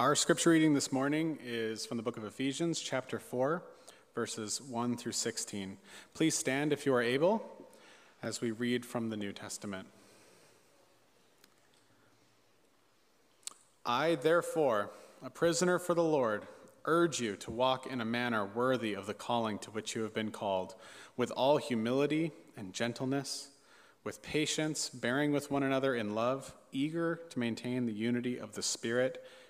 Our scripture reading this morning is from the book of Ephesians, chapter 4, verses 1 through 16. Please stand if you are able as we read from the New Testament. I, therefore, a prisoner for the Lord, urge you to walk in a manner worthy of the calling to which you have been called, with all humility and gentleness, with patience, bearing with one another in love, eager to maintain the unity of the Spirit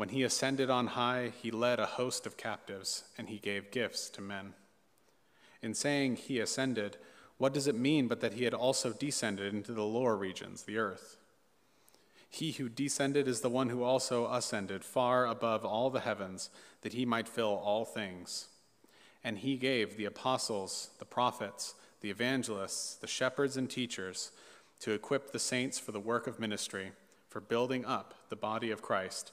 When he ascended on high, he led a host of captives, and he gave gifts to men. In saying he ascended, what does it mean but that he had also descended into the lower regions, the earth? He who descended is the one who also ascended far above all the heavens, that he might fill all things. And he gave the apostles, the prophets, the evangelists, the shepherds, and teachers to equip the saints for the work of ministry, for building up the body of Christ,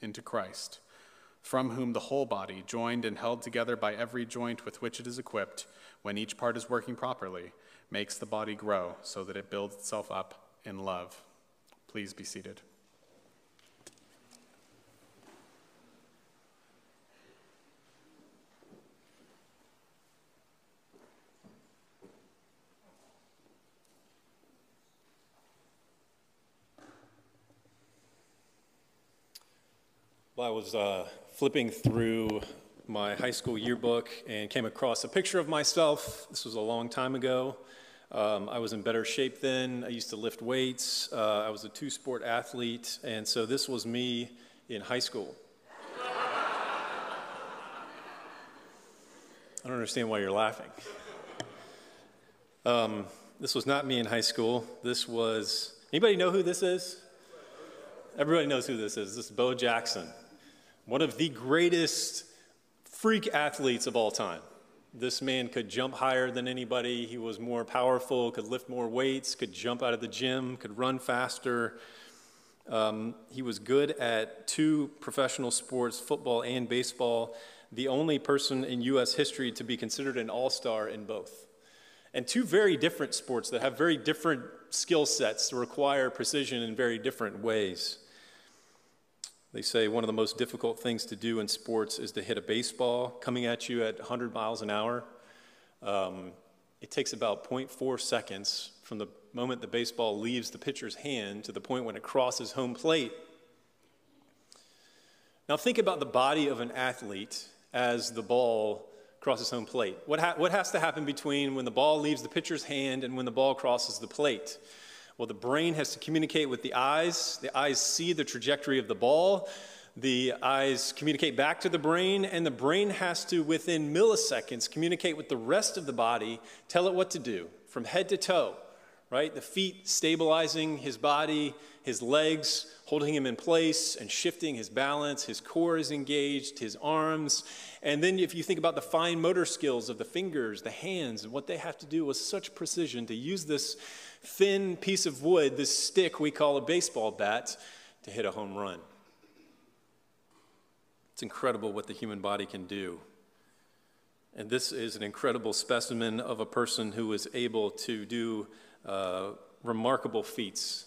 into Christ, from whom the whole body, joined and held together by every joint with which it is equipped, when each part is working properly, makes the body grow so that it builds itself up in love. Please be seated. I was uh, flipping through my high school yearbook and came across a picture of myself. This was a long time ago. Um, I was in better shape then. I used to lift weights. Uh, I was a two sport athlete. And so this was me in high school. I don't understand why you're laughing. Um, this was not me in high school. This was, anybody know who this is? Everybody knows who this is. This is Bo Jackson one of the greatest freak athletes of all time. This man could jump higher than anybody. He was more powerful, could lift more weights, could jump out of the gym, could run faster. Um, he was good at two professional sports, football and baseball, the only person in U.S. history to be considered an all star in both. And two very different sports that have very different skill sets, to require precision in very different ways. They say one of the most difficult things to do in sports is to hit a baseball coming at you at 100 miles an hour. Um, it takes about 0.4 seconds from the moment the baseball leaves the pitcher's hand to the point when it crosses home plate. Now, think about the body of an athlete as the ball crosses home plate. What, ha- what has to happen between when the ball leaves the pitcher's hand and when the ball crosses the plate? Well, the brain has to communicate with the eyes. The eyes see the trajectory of the ball. The eyes communicate back to the brain, and the brain has to, within milliseconds, communicate with the rest of the body, tell it what to do from head to toe, right? The feet stabilizing his body, his legs holding him in place and shifting his balance, his core is engaged, his arms. And then if you think about the fine motor skills of the fingers, the hands, and what they have to do with such precision to use this thin piece of wood, this stick we call a baseball bat, to hit a home run. It's incredible what the human body can do. And this is an incredible specimen of a person who was able to do uh, remarkable feats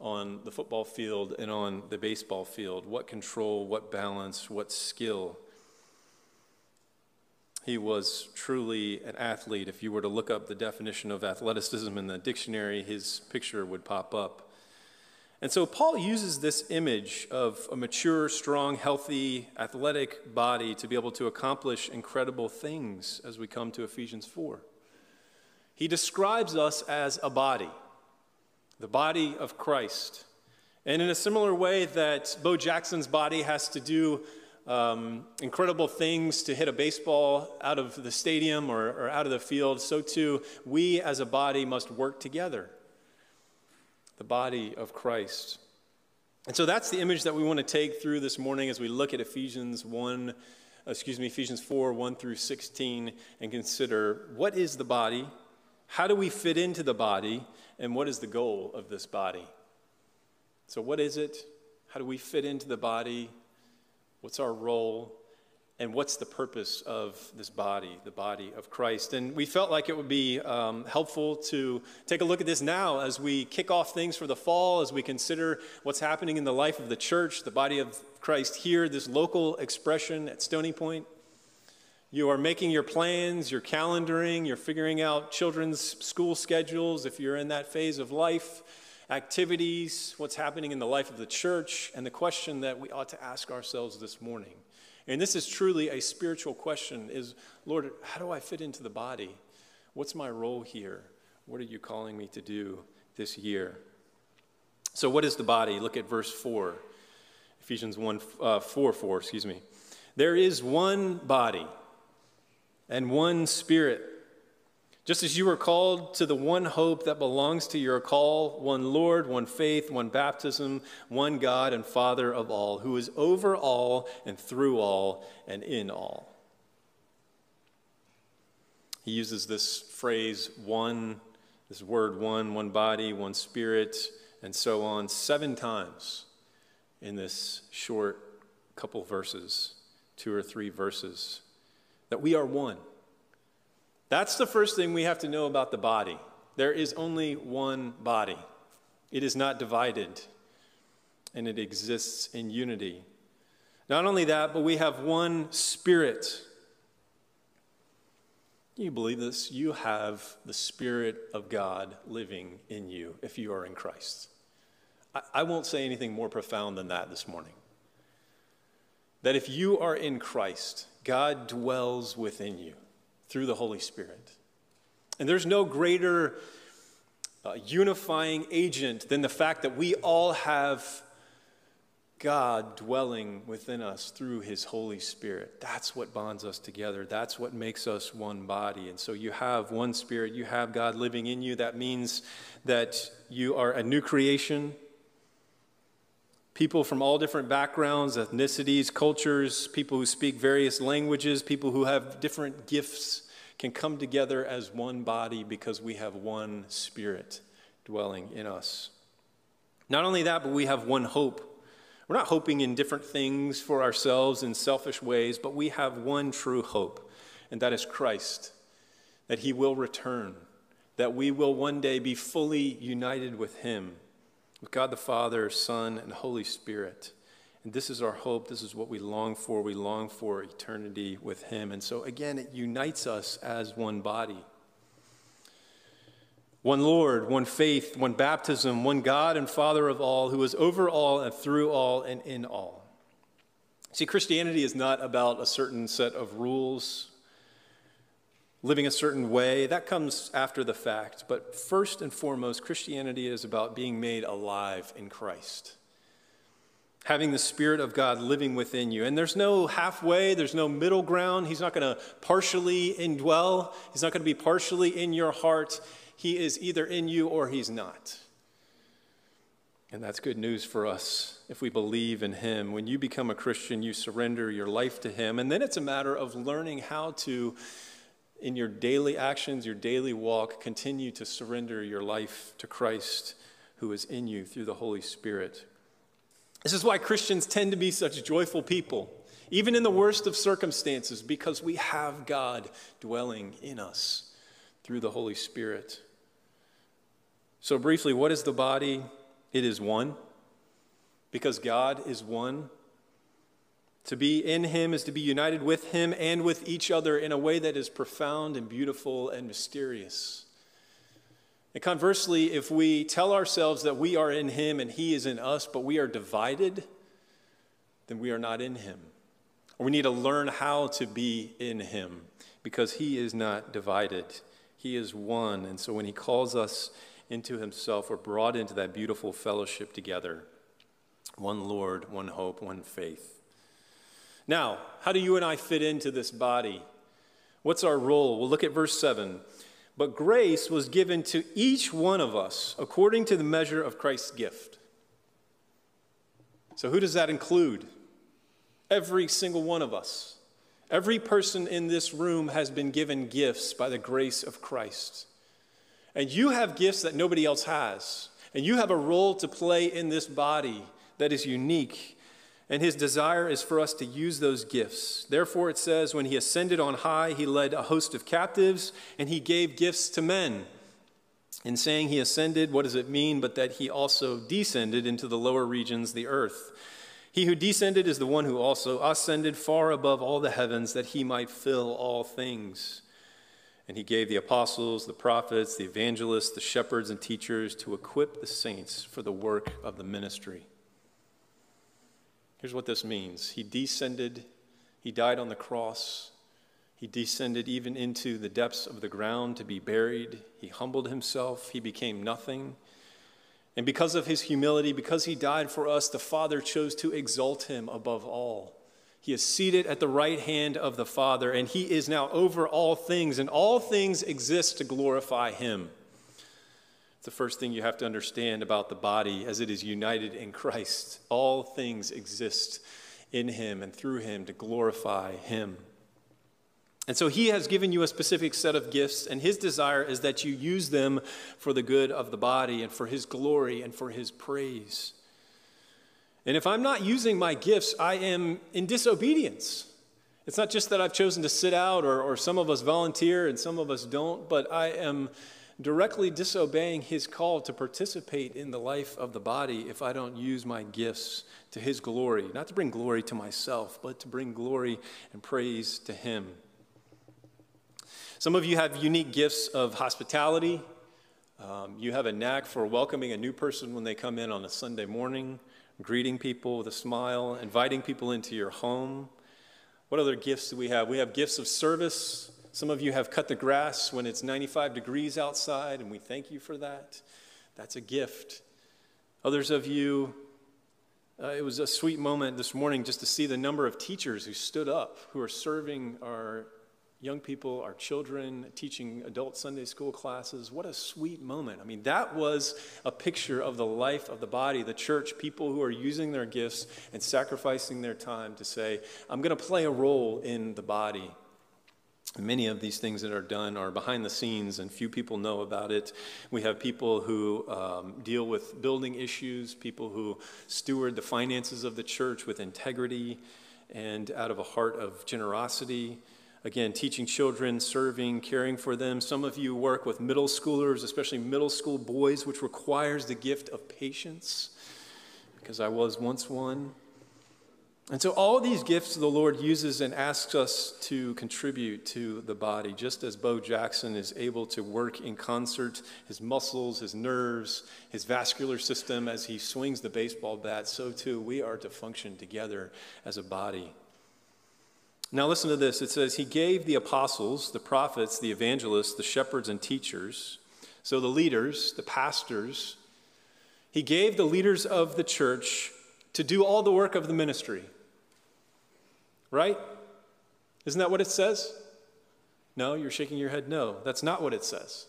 on the football field and on the baseball field. What control, what balance, what skill. He was truly an athlete. If you were to look up the definition of athleticism in the dictionary, his picture would pop up. And so Paul uses this image of a mature, strong, healthy, athletic body to be able to accomplish incredible things as we come to Ephesians 4. He describes us as a body, the body of Christ. And in a similar way that Bo Jackson's body has to do um, incredible things to hit a baseball out of the stadium or, or out of the field, so too we as a body must work together the body of Christ. And so that's the image that we want to take through this morning as we look at Ephesians 1, excuse me, Ephesians 4, 1 through 16, and consider what is the body, how do we fit into the body, and what is the goal of this body? So, what is it? How do we fit into the body? What's our role? and what's the purpose of this body, the body of Christ. And we felt like it would be um, helpful to take a look at this now as we kick off things for the fall, as we consider what's happening in the life of the church, the body of Christ here, this local expression at Stony Point. You are making your plans, you're calendaring, you're figuring out children's school schedules if you're in that phase of life, activities, what's happening in the life of the church, and the question that we ought to ask ourselves this morning and this is truly a spiritual question is, Lord, how do I fit into the body? What's my role here? What are you calling me to do this year? So, what is the body? Look at verse 4, Ephesians 1 uh, 4 4, excuse me. There is one body and one spirit just as you were called to the one hope that belongs to your call, one Lord, one faith, one baptism, one God and Father of all, who is over all and through all and in all. He uses this phrase, one, this word, one, one body, one spirit, and so on, seven times in this short couple verses, two or three verses, that we are one. That's the first thing we have to know about the body. There is only one body, it is not divided, and it exists in unity. Not only that, but we have one spirit. You believe this? You have the Spirit of God living in you if you are in Christ. I, I won't say anything more profound than that this morning. That if you are in Christ, God dwells within you through the Holy Spirit. And there's no greater uh, unifying agent than the fact that we all have God dwelling within us through his Holy Spirit. That's what bonds us together. That's what makes us one body. And so you have one spirit, you have God living in you. That means that you are a new creation. People from all different backgrounds, ethnicities, cultures, people who speak various languages, people who have different gifts can come together as one body because we have one spirit dwelling in us. Not only that, but we have one hope. We're not hoping in different things for ourselves in selfish ways, but we have one true hope, and that is Christ, that he will return, that we will one day be fully united with him, with God the Father, Son, and Holy Spirit. And this is our hope. This is what we long for. We long for eternity with Him. And so, again, it unites us as one body. One Lord, one faith, one baptism, one God and Father of all, who is over all and through all and in all. See, Christianity is not about a certain set of rules, living a certain way. That comes after the fact. But first and foremost, Christianity is about being made alive in Christ having the Spirit of God living within you. And there's no halfway, there's no middle ground. He's not going to partially indwell, He's not going to be partially in your heart. He is either in you or He's not. And that's good news for us if we believe in Him. When you become a Christian, you surrender your life to Him. And then it's a matter of learning how to, in your daily actions, your daily walk, continue to surrender your life to Christ who is in you through the Holy Spirit. This is why Christians tend to be such joyful people, even in the worst of circumstances, because we have God dwelling in us through the Holy Spirit. So, briefly, what is the body? It is one, because God is one. To be in Him is to be united with Him and with each other in a way that is profound and beautiful and mysterious. And conversely, if we tell ourselves that we are in Him and He is in us, but we are divided, then we are not in Him. We need to learn how to be in Him because He is not divided. He is one. And so when He calls us into Himself, we're brought into that beautiful fellowship together one Lord, one hope, one faith. Now, how do you and I fit into this body? What's our role? We'll look at verse 7. But grace was given to each one of us according to the measure of Christ's gift. So, who does that include? Every single one of us. Every person in this room has been given gifts by the grace of Christ. And you have gifts that nobody else has. And you have a role to play in this body that is unique and his desire is for us to use those gifts. Therefore, it says, when he ascended on high, he led a host of captives and he gave gifts to men. In saying he ascended, what does it mean but that he also descended into the lower regions, the earth? He who descended is the one who also ascended far above all the heavens that he might fill all things. And he gave the apostles, the prophets, the evangelists, the shepherds, and teachers to equip the saints for the work of the ministry Here's what this means He descended, He died on the cross. He descended even into the depths of the ground to be buried. He humbled himself. He became nothing. And because of his humility, because he died for us, the Father chose to exalt him above all. He is seated at the right hand of the Father, and he is now over all things, and all things exist to glorify him the first thing you have to understand about the body as it is united in Christ. All things exist in Him and through Him to glorify Him. And so He has given you a specific set of gifts, and His desire is that you use them for the good of the body and for His glory and for His praise. And if I'm not using my gifts, I am in disobedience. It's not just that I've chosen to sit out, or, or some of us volunteer and some of us don't, but I am directly disobeying his call to participate in the life of the body if I don't use my gifts to his glory, not to bring glory to myself, but to bring glory and praise to him. Some of you have unique gifts of hospitality. Um, you have a knack for welcoming a new person when they come in on a Sunday morning, greeting people with a smile, inviting people into your home. What other gifts do we have? We have gifts of service. Some of you have cut the grass when it's 95 degrees outside, and we thank you for that. That's a gift. Others of you, uh, it was a sweet moment this morning just to see the number of teachers who stood up, who are serving our young people, our children, teaching adult Sunday school classes. What a sweet moment. I mean, that was a picture of the life of the body, the church, people who are using their gifts and sacrificing their time to say, I'm going to play a role in the body. Many of these things that are done are behind the scenes and few people know about it. We have people who um, deal with building issues, people who steward the finances of the church with integrity and out of a heart of generosity. Again, teaching children, serving, caring for them. Some of you work with middle schoolers, especially middle school boys, which requires the gift of patience, because I was once one. And so, all these gifts the Lord uses and asks us to contribute to the body, just as Bo Jackson is able to work in concert, his muscles, his nerves, his vascular system as he swings the baseball bat, so too we are to function together as a body. Now, listen to this. It says, He gave the apostles, the prophets, the evangelists, the shepherds, and teachers. So, the leaders, the pastors, He gave the leaders of the church to do all the work of the ministry. Right? Isn't that what it says? No, you're shaking your head no. That's not what it says.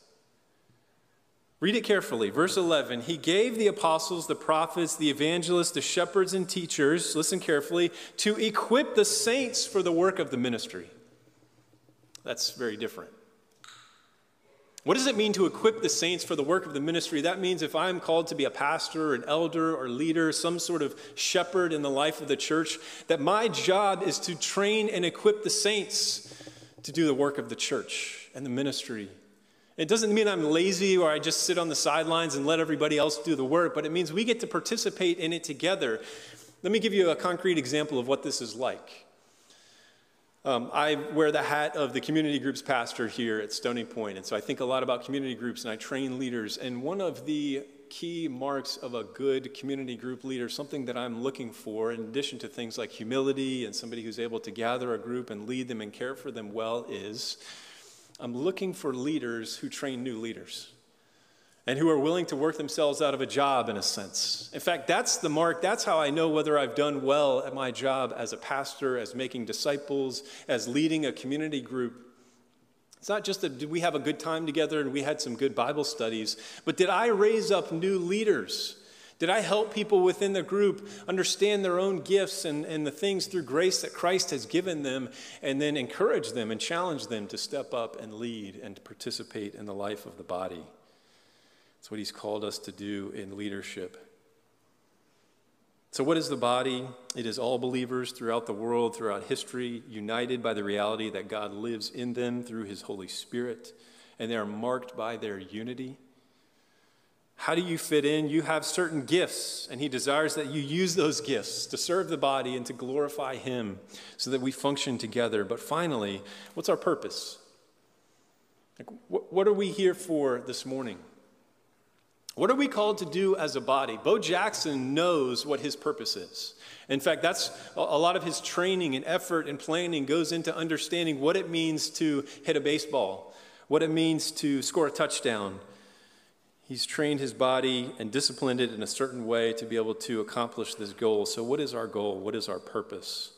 Read it carefully. Verse 11 He gave the apostles, the prophets, the evangelists, the shepherds, and teachers, listen carefully, to equip the saints for the work of the ministry. That's very different. What does it mean to equip the saints for the work of the ministry? That means if I'm called to be a pastor, or an elder, or leader, some sort of shepherd in the life of the church, that my job is to train and equip the saints to do the work of the church and the ministry. It doesn't mean I'm lazy or I just sit on the sidelines and let everybody else do the work, but it means we get to participate in it together. Let me give you a concrete example of what this is like. Um, I wear the hat of the community groups pastor here at Stony Point, and so I think a lot about community groups and I train leaders. And one of the key marks of a good community group leader, something that I'm looking for, in addition to things like humility and somebody who's able to gather a group and lead them and care for them well, is I'm looking for leaders who train new leaders and who are willing to work themselves out of a job in a sense. In fact, that's the mark, that's how I know whether I've done well at my job as a pastor, as making disciples, as leading a community group. It's not just that did we have a good time together and we had some good Bible studies, but did I raise up new leaders? Did I help people within the group understand their own gifts and, and the things through grace that Christ has given them, and then encourage them and challenge them to step up and lead and to participate in the life of the body? It's what he's called us to do in leadership. So, what is the body? It is all believers throughout the world, throughout history, united by the reality that God lives in them through his Holy Spirit, and they are marked by their unity. How do you fit in? You have certain gifts, and he desires that you use those gifts to serve the body and to glorify him so that we function together. But finally, what's our purpose? Like, what are we here for this morning? What are we called to do as a body? Bo Jackson knows what his purpose is. In fact, that's a lot of his training and effort and planning goes into understanding what it means to hit a baseball, what it means to score a touchdown. He's trained his body and disciplined it in a certain way to be able to accomplish this goal. So, what is our goal? What is our purpose?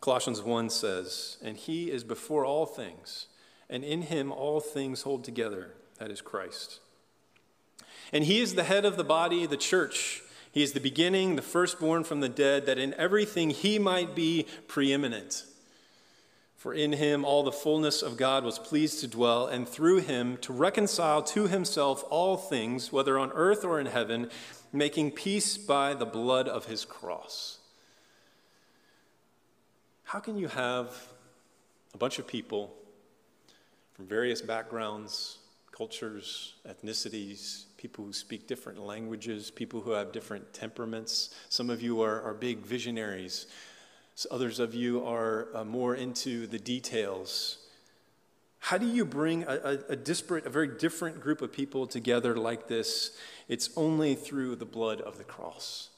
Colossians 1 says, And he is before all things, and in him all things hold together. That is Christ. And he is the head of the body, the church. He is the beginning, the firstborn from the dead, that in everything he might be preeminent. For in him all the fullness of God was pleased to dwell, and through him to reconcile to himself all things, whether on earth or in heaven, making peace by the blood of his cross. How can you have a bunch of people from various backgrounds, cultures, ethnicities, people who speak different languages, people who have different temperaments. Some of you are, are big visionaries, so others of you are uh, more into the details. How do you bring a, a, a disparate, a very different group of people together like this? It's only through the blood of the cross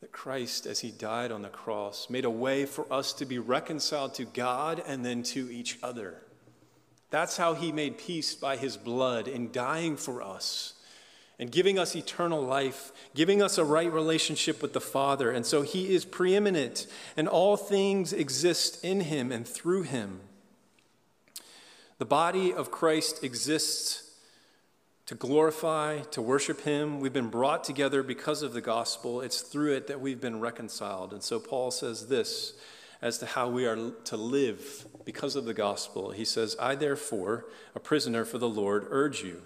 that Christ, as he died on the cross, made a way for us to be reconciled to God and then to each other. That's how he made peace by his blood in dying for us and giving us eternal life, giving us a right relationship with the Father. And so he is preeminent, and all things exist in him and through him. The body of Christ exists to glorify, to worship him. We've been brought together because of the gospel. It's through it that we've been reconciled. And so Paul says this as to how we are to live because of the gospel. He says, I therefore, a prisoner for the Lord, urge you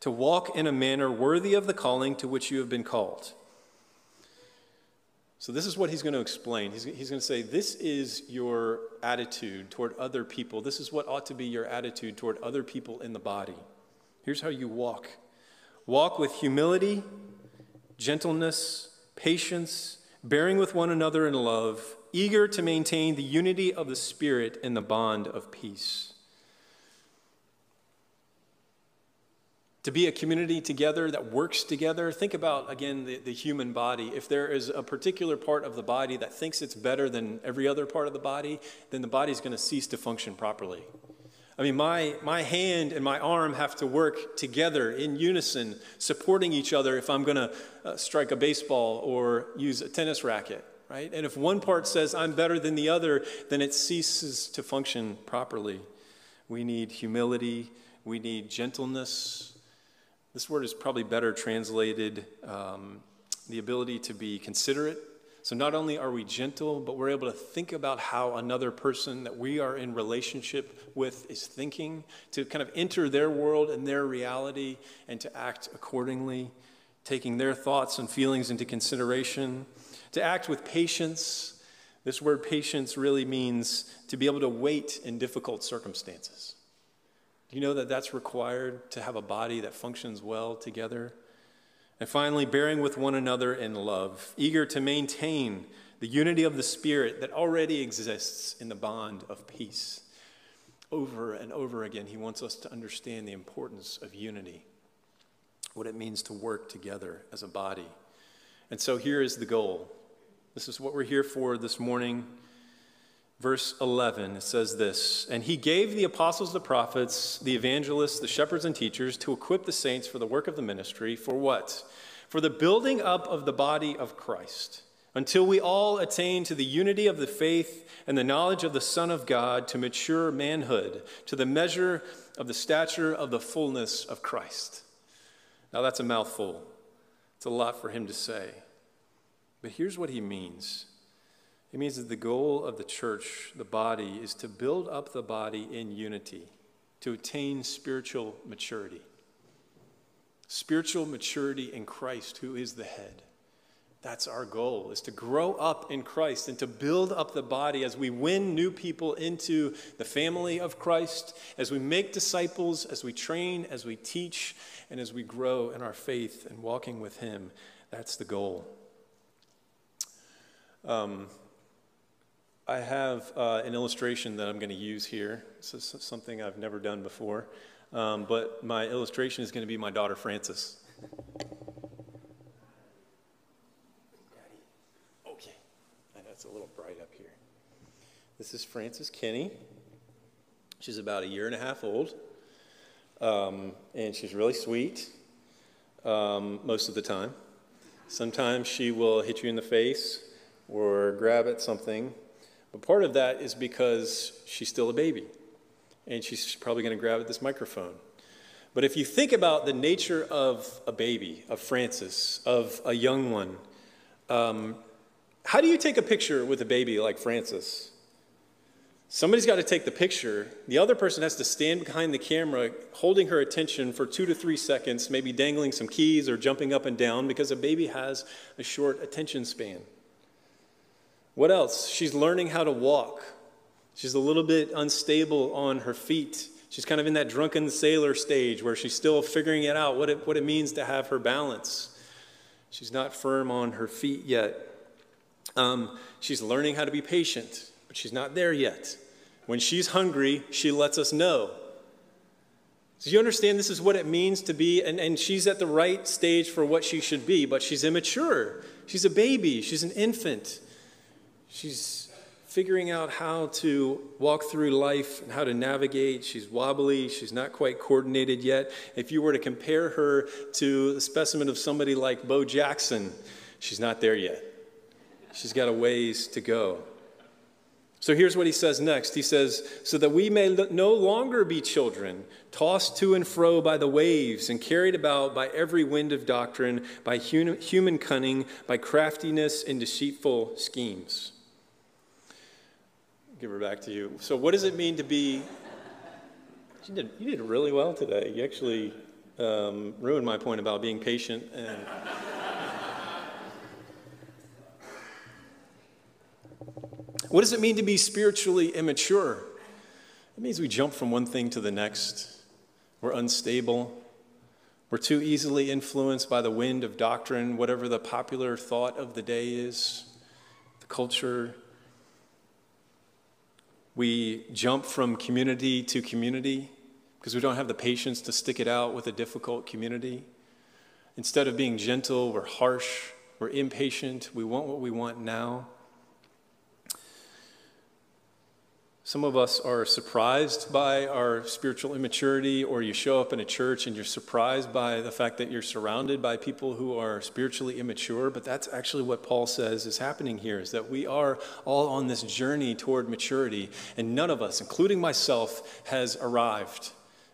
to walk in a manner worthy of the calling to which you have been called. So, this is what he's going to explain. He's, he's going to say, This is your attitude toward other people. This is what ought to be your attitude toward other people in the body. Here's how you walk walk with humility, gentleness, patience, bearing with one another in love eager to maintain the unity of the Spirit in the bond of peace. To be a community together that works together, think about again the, the human body. If there is a particular part of the body that thinks it's better than every other part of the body, then the body's going to cease to function properly. I mean, my, my hand and my arm have to work together in unison, supporting each other if I'm going to uh, strike a baseball or use a tennis racket right? And if one part says, I'm better than the other, then it ceases to function properly. We need humility, we need gentleness. This word is probably better translated um, the ability to be considerate. So not only are we gentle, but we're able to think about how another person that we are in relationship with is thinking, to kind of enter their world and their reality and to act accordingly, taking their thoughts and feelings into consideration to act with patience. This word patience really means to be able to wait in difficult circumstances. Do you know that that's required to have a body that functions well together? And finally, bearing with one another in love, eager to maintain the unity of the Spirit that already exists in the bond of peace. Over and over again, he wants us to understand the importance of unity, what it means to work together as a body. And so here is the goal. This is what we're here for this morning. Verse 11, it says this And he gave the apostles, the prophets, the evangelists, the shepherds, and teachers to equip the saints for the work of the ministry. For what? For the building up of the body of Christ until we all attain to the unity of the faith and the knowledge of the Son of God, to mature manhood, to the measure of the stature of the fullness of Christ. Now, that's a mouthful. It's a lot for him to say. But here's what he means it means that the goal of the church, the body, is to build up the body in unity, to attain spiritual maturity. Spiritual maturity in Christ, who is the head. That's our goal, is to grow up in Christ and to build up the body as we win new people into the family of Christ, as we make disciples, as we train, as we teach, and as we grow in our faith and walking with Him. That's the goal. Um, I have uh, an illustration that I'm going to use here. This is something I've never done before, um, but my illustration is going to be my daughter Frances. Okay, I know it's a little bright up here. This is Frances Kenney. She's about a year and a half old, um, and she's really sweet um, most of the time. Sometimes she will hit you in the face or grab at something, but part of that is because she's still a baby, and she's probably going to grab at this microphone. But if you think about the nature of a baby, of Frances, of a young one, um, how do you take a picture with a baby like Frances? Somebody's got to take the picture. The other person has to stand behind the camera, holding her attention for two to three seconds, maybe dangling some keys or jumping up and down because a baby has a short attention span. What else? She's learning how to walk. She's a little bit unstable on her feet. She's kind of in that drunken sailor stage where she's still figuring it out, what it, what it means to have her balance. She's not firm on her feet yet. Um, she's learning how to be patient, but she's not there yet. When she's hungry, she lets us know. Do you understand this is what it means to be? And, and she's at the right stage for what she should be, but she's immature. She's a baby, she's an infant. She's figuring out how to walk through life and how to navigate. She's wobbly, she's not quite coordinated yet. If you were to compare her to the specimen of somebody like Bo Jackson, she's not there yet. She's got a ways to go. So here's what he says next. He says, So that we may no longer be children, tossed to and fro by the waves and carried about by every wind of doctrine, by human cunning, by craftiness and deceitful schemes. Give her back to you. So, what does it mean to be? You did, you did really well today. You actually um, ruined my point about being patient and. What does it mean to be spiritually immature? It means we jump from one thing to the next. We're unstable. We're too easily influenced by the wind of doctrine, whatever the popular thought of the day is, the culture. We jump from community to community because we don't have the patience to stick it out with a difficult community. Instead of being gentle, we're harsh, we're impatient, we want what we want now. Some of us are surprised by our spiritual immaturity, or you show up in a church and you're surprised by the fact that you're surrounded by people who are spiritually immature. But that's actually what Paul says is happening here is that we are all on this journey toward maturity, and none of us, including myself, has arrived.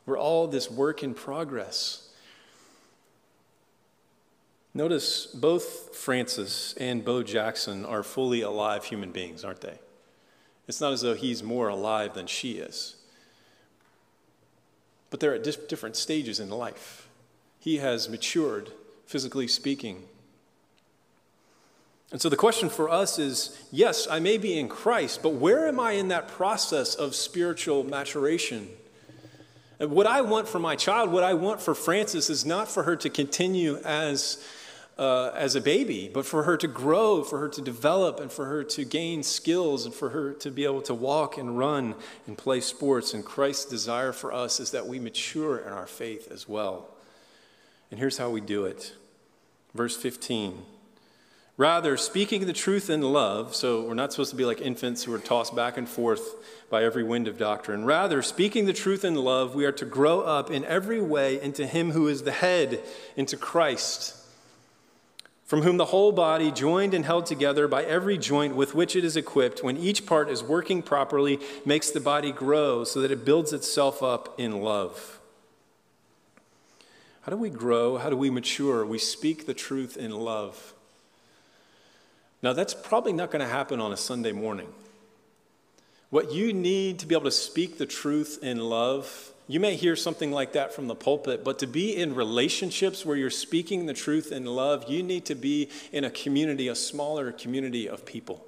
We're all this work in progress. Notice both Frances and Bo Jackson are fully alive human beings, aren't they? It's not as though he's more alive than she is. But they're at different stages in life. He has matured, physically speaking. And so the question for us is yes, I may be in Christ, but where am I in that process of spiritual maturation? And what I want for my child, what I want for Frances, is not for her to continue as uh, as a baby, but for her to grow, for her to develop, and for her to gain skills, and for her to be able to walk and run and play sports. And Christ's desire for us is that we mature in our faith as well. And here's how we do it. Verse 15. Rather, speaking the truth in love, so we're not supposed to be like infants who are tossed back and forth by every wind of doctrine. Rather, speaking the truth in love, we are to grow up in every way into Him who is the head, into Christ, from whom the whole body, joined and held together by every joint with which it is equipped, when each part is working properly, makes the body grow so that it builds itself up in love. How do we grow? How do we mature? We speak the truth in love. Now, that's probably not going to happen on a Sunday morning. What you need to be able to speak the truth in love, you may hear something like that from the pulpit, but to be in relationships where you're speaking the truth in love, you need to be in a community, a smaller community of people.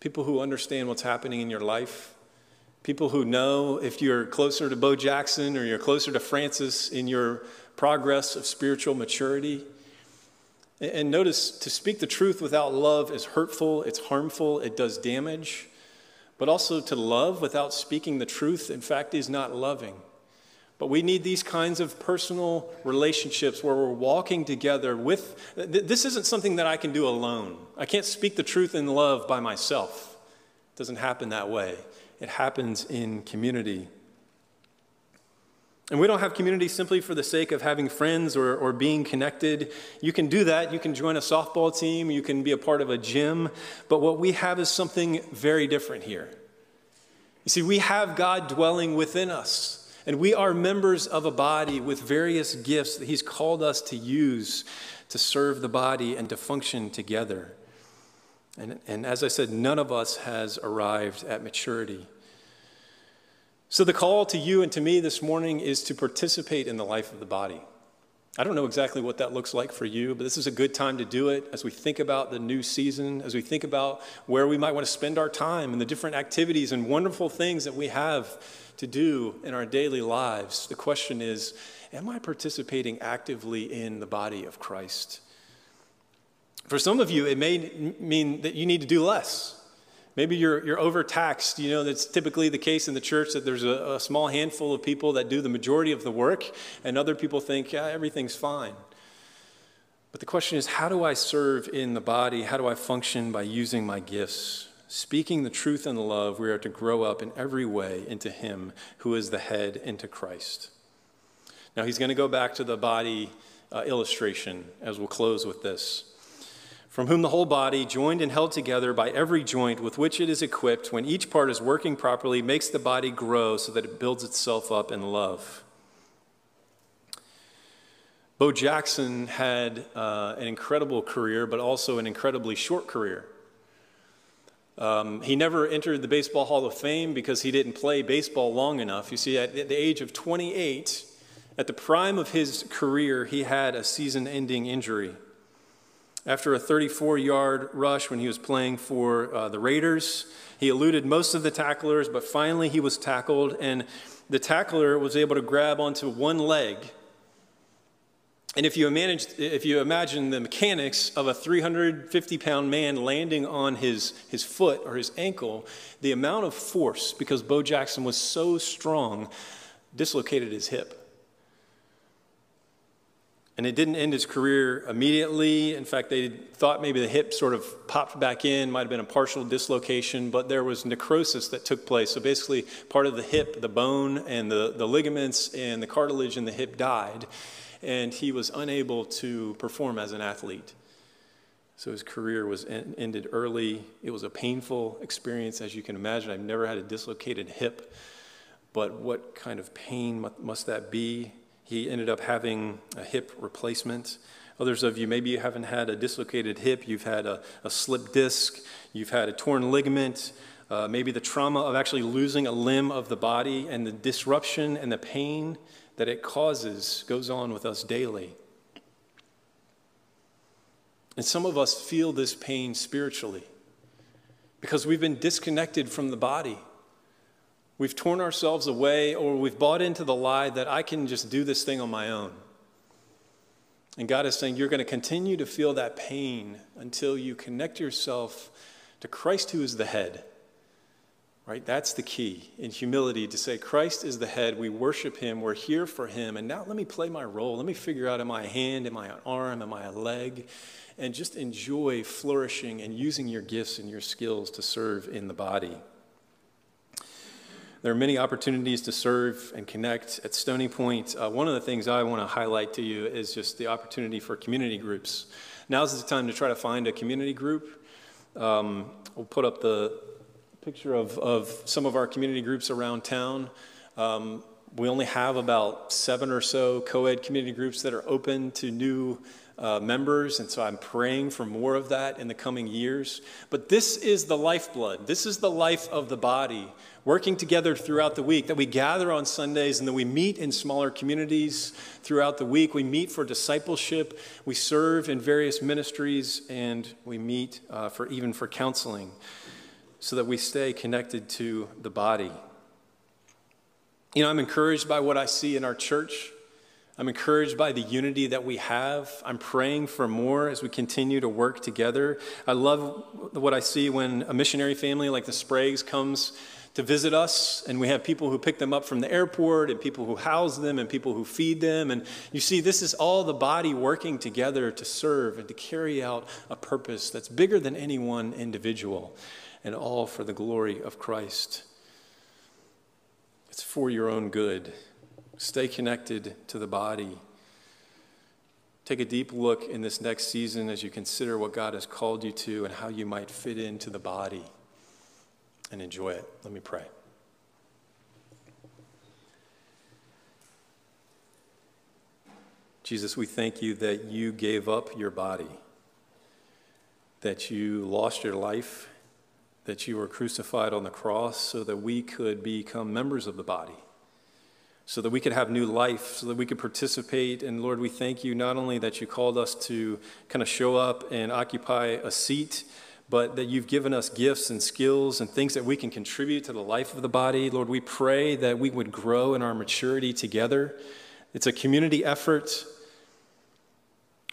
People who understand what's happening in your life, people who know if you're closer to Bo Jackson or you're closer to Frances in your progress of spiritual maturity. And notice to speak the truth without love is hurtful, it's harmful, it does damage. But also to love without speaking the truth, in fact, is not loving. But we need these kinds of personal relationships where we're walking together with. This isn't something that I can do alone. I can't speak the truth in love by myself. It doesn't happen that way, it happens in community. And we don't have community simply for the sake of having friends or, or being connected. You can do that. You can join a softball team. You can be a part of a gym. But what we have is something very different here. You see, we have God dwelling within us. And we are members of a body with various gifts that He's called us to use to serve the body and to function together. And, and as I said, none of us has arrived at maturity. So, the call to you and to me this morning is to participate in the life of the body. I don't know exactly what that looks like for you, but this is a good time to do it as we think about the new season, as we think about where we might want to spend our time and the different activities and wonderful things that we have to do in our daily lives. The question is Am I participating actively in the body of Christ? For some of you, it may mean that you need to do less. Maybe you're, you're overtaxed. You know, that's typically the case in the church that there's a, a small handful of people that do the majority of the work, and other people think, yeah, everything's fine. But the question is, how do I serve in the body? How do I function by using my gifts? Speaking the truth in the love, we are to grow up in every way into Him who is the head, into Christ. Now, he's going to go back to the body uh, illustration as we'll close with this from whom the whole body, joined and held together by every joint with which it is equipped, when each part is working properly, makes the body grow so that it builds itself up in love. Bo Jackson had uh, an incredible career, but also an incredibly short career. Um, he never entered the Baseball Hall of Fame because he didn't play baseball long enough. You see, at the age of 28, at the prime of his career, he had a season ending injury. After a 34 yard rush when he was playing for uh, the Raiders, he eluded most of the tacklers, but finally he was tackled, and the tackler was able to grab onto one leg. And if you, managed, if you imagine the mechanics of a 350 pound man landing on his, his foot or his ankle, the amount of force, because Bo Jackson was so strong, dislocated his hip. And it didn't end his career immediately. In fact, they thought maybe the hip sort of popped back in, might have been a partial dislocation, but there was necrosis that took place. So basically, part of the hip, the bone, and the, the ligaments and the cartilage in the hip died, and he was unable to perform as an athlete. So his career was en- ended early. It was a painful experience, as you can imagine. I've never had a dislocated hip, but what kind of pain must that be? He ended up having a hip replacement. Others of you, maybe you haven't had a dislocated hip, you've had a, a slipped disc, you've had a torn ligament, uh, maybe the trauma of actually losing a limb of the body and the disruption and the pain that it causes goes on with us daily. And some of us feel this pain spiritually because we've been disconnected from the body. We've torn ourselves away, or we've bought into the lie that I can just do this thing on my own. And God is saying you're going to continue to feel that pain until you connect yourself to Christ, who is the head. Right? That's the key in humility to say, Christ is the head. We worship him. We're here for him. And now let me play my role. Let me figure out am I a hand? Am I an arm? Am I a leg? And just enjoy flourishing and using your gifts and your skills to serve in the body. There are many opportunities to serve and connect at Stony Point. Uh, one of the things I want to highlight to you is just the opportunity for community groups. Now's the time to try to find a community group. Um, we'll put up the picture of, of some of our community groups around town. Um, we only have about seven or so co ed community groups that are open to new uh, members, and so I'm praying for more of that in the coming years. But this is the lifeblood, this is the life of the body, working together throughout the week, that we gather on Sundays and that we meet in smaller communities throughout the week. We meet for discipleship, we serve in various ministries, and we meet uh, for even for counseling so that we stay connected to the body. You know, I'm encouraged by what I see in our church. I'm encouraged by the unity that we have. I'm praying for more as we continue to work together. I love what I see when a missionary family like the Spragues comes to visit us, and we have people who pick them up from the airport, and people who house them, and people who feed them. And you see, this is all the body working together to serve and to carry out a purpose that's bigger than any one individual and all for the glory of Christ. It's for your own good. Stay connected to the body. Take a deep look in this next season as you consider what God has called you to and how you might fit into the body and enjoy it. Let me pray. Jesus, we thank you that you gave up your body, that you lost your life that you were crucified on the cross so that we could become members of the body, so that we could have new life, so that we could participate. And Lord, we thank you not only that you called us to kind of show up and occupy a seat, but that you've given us gifts and skills and things that we can contribute to the life of the body. Lord, we pray that we would grow in our maturity together. It's a community effort.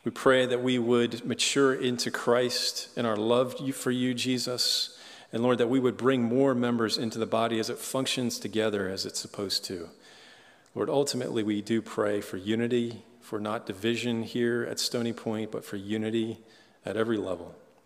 We pray that we would mature into Christ and our love for you, Jesus. And Lord, that we would bring more members into the body as it functions together as it's supposed to. Lord, ultimately, we do pray for unity, for not division here at Stony Point, but for unity at every level.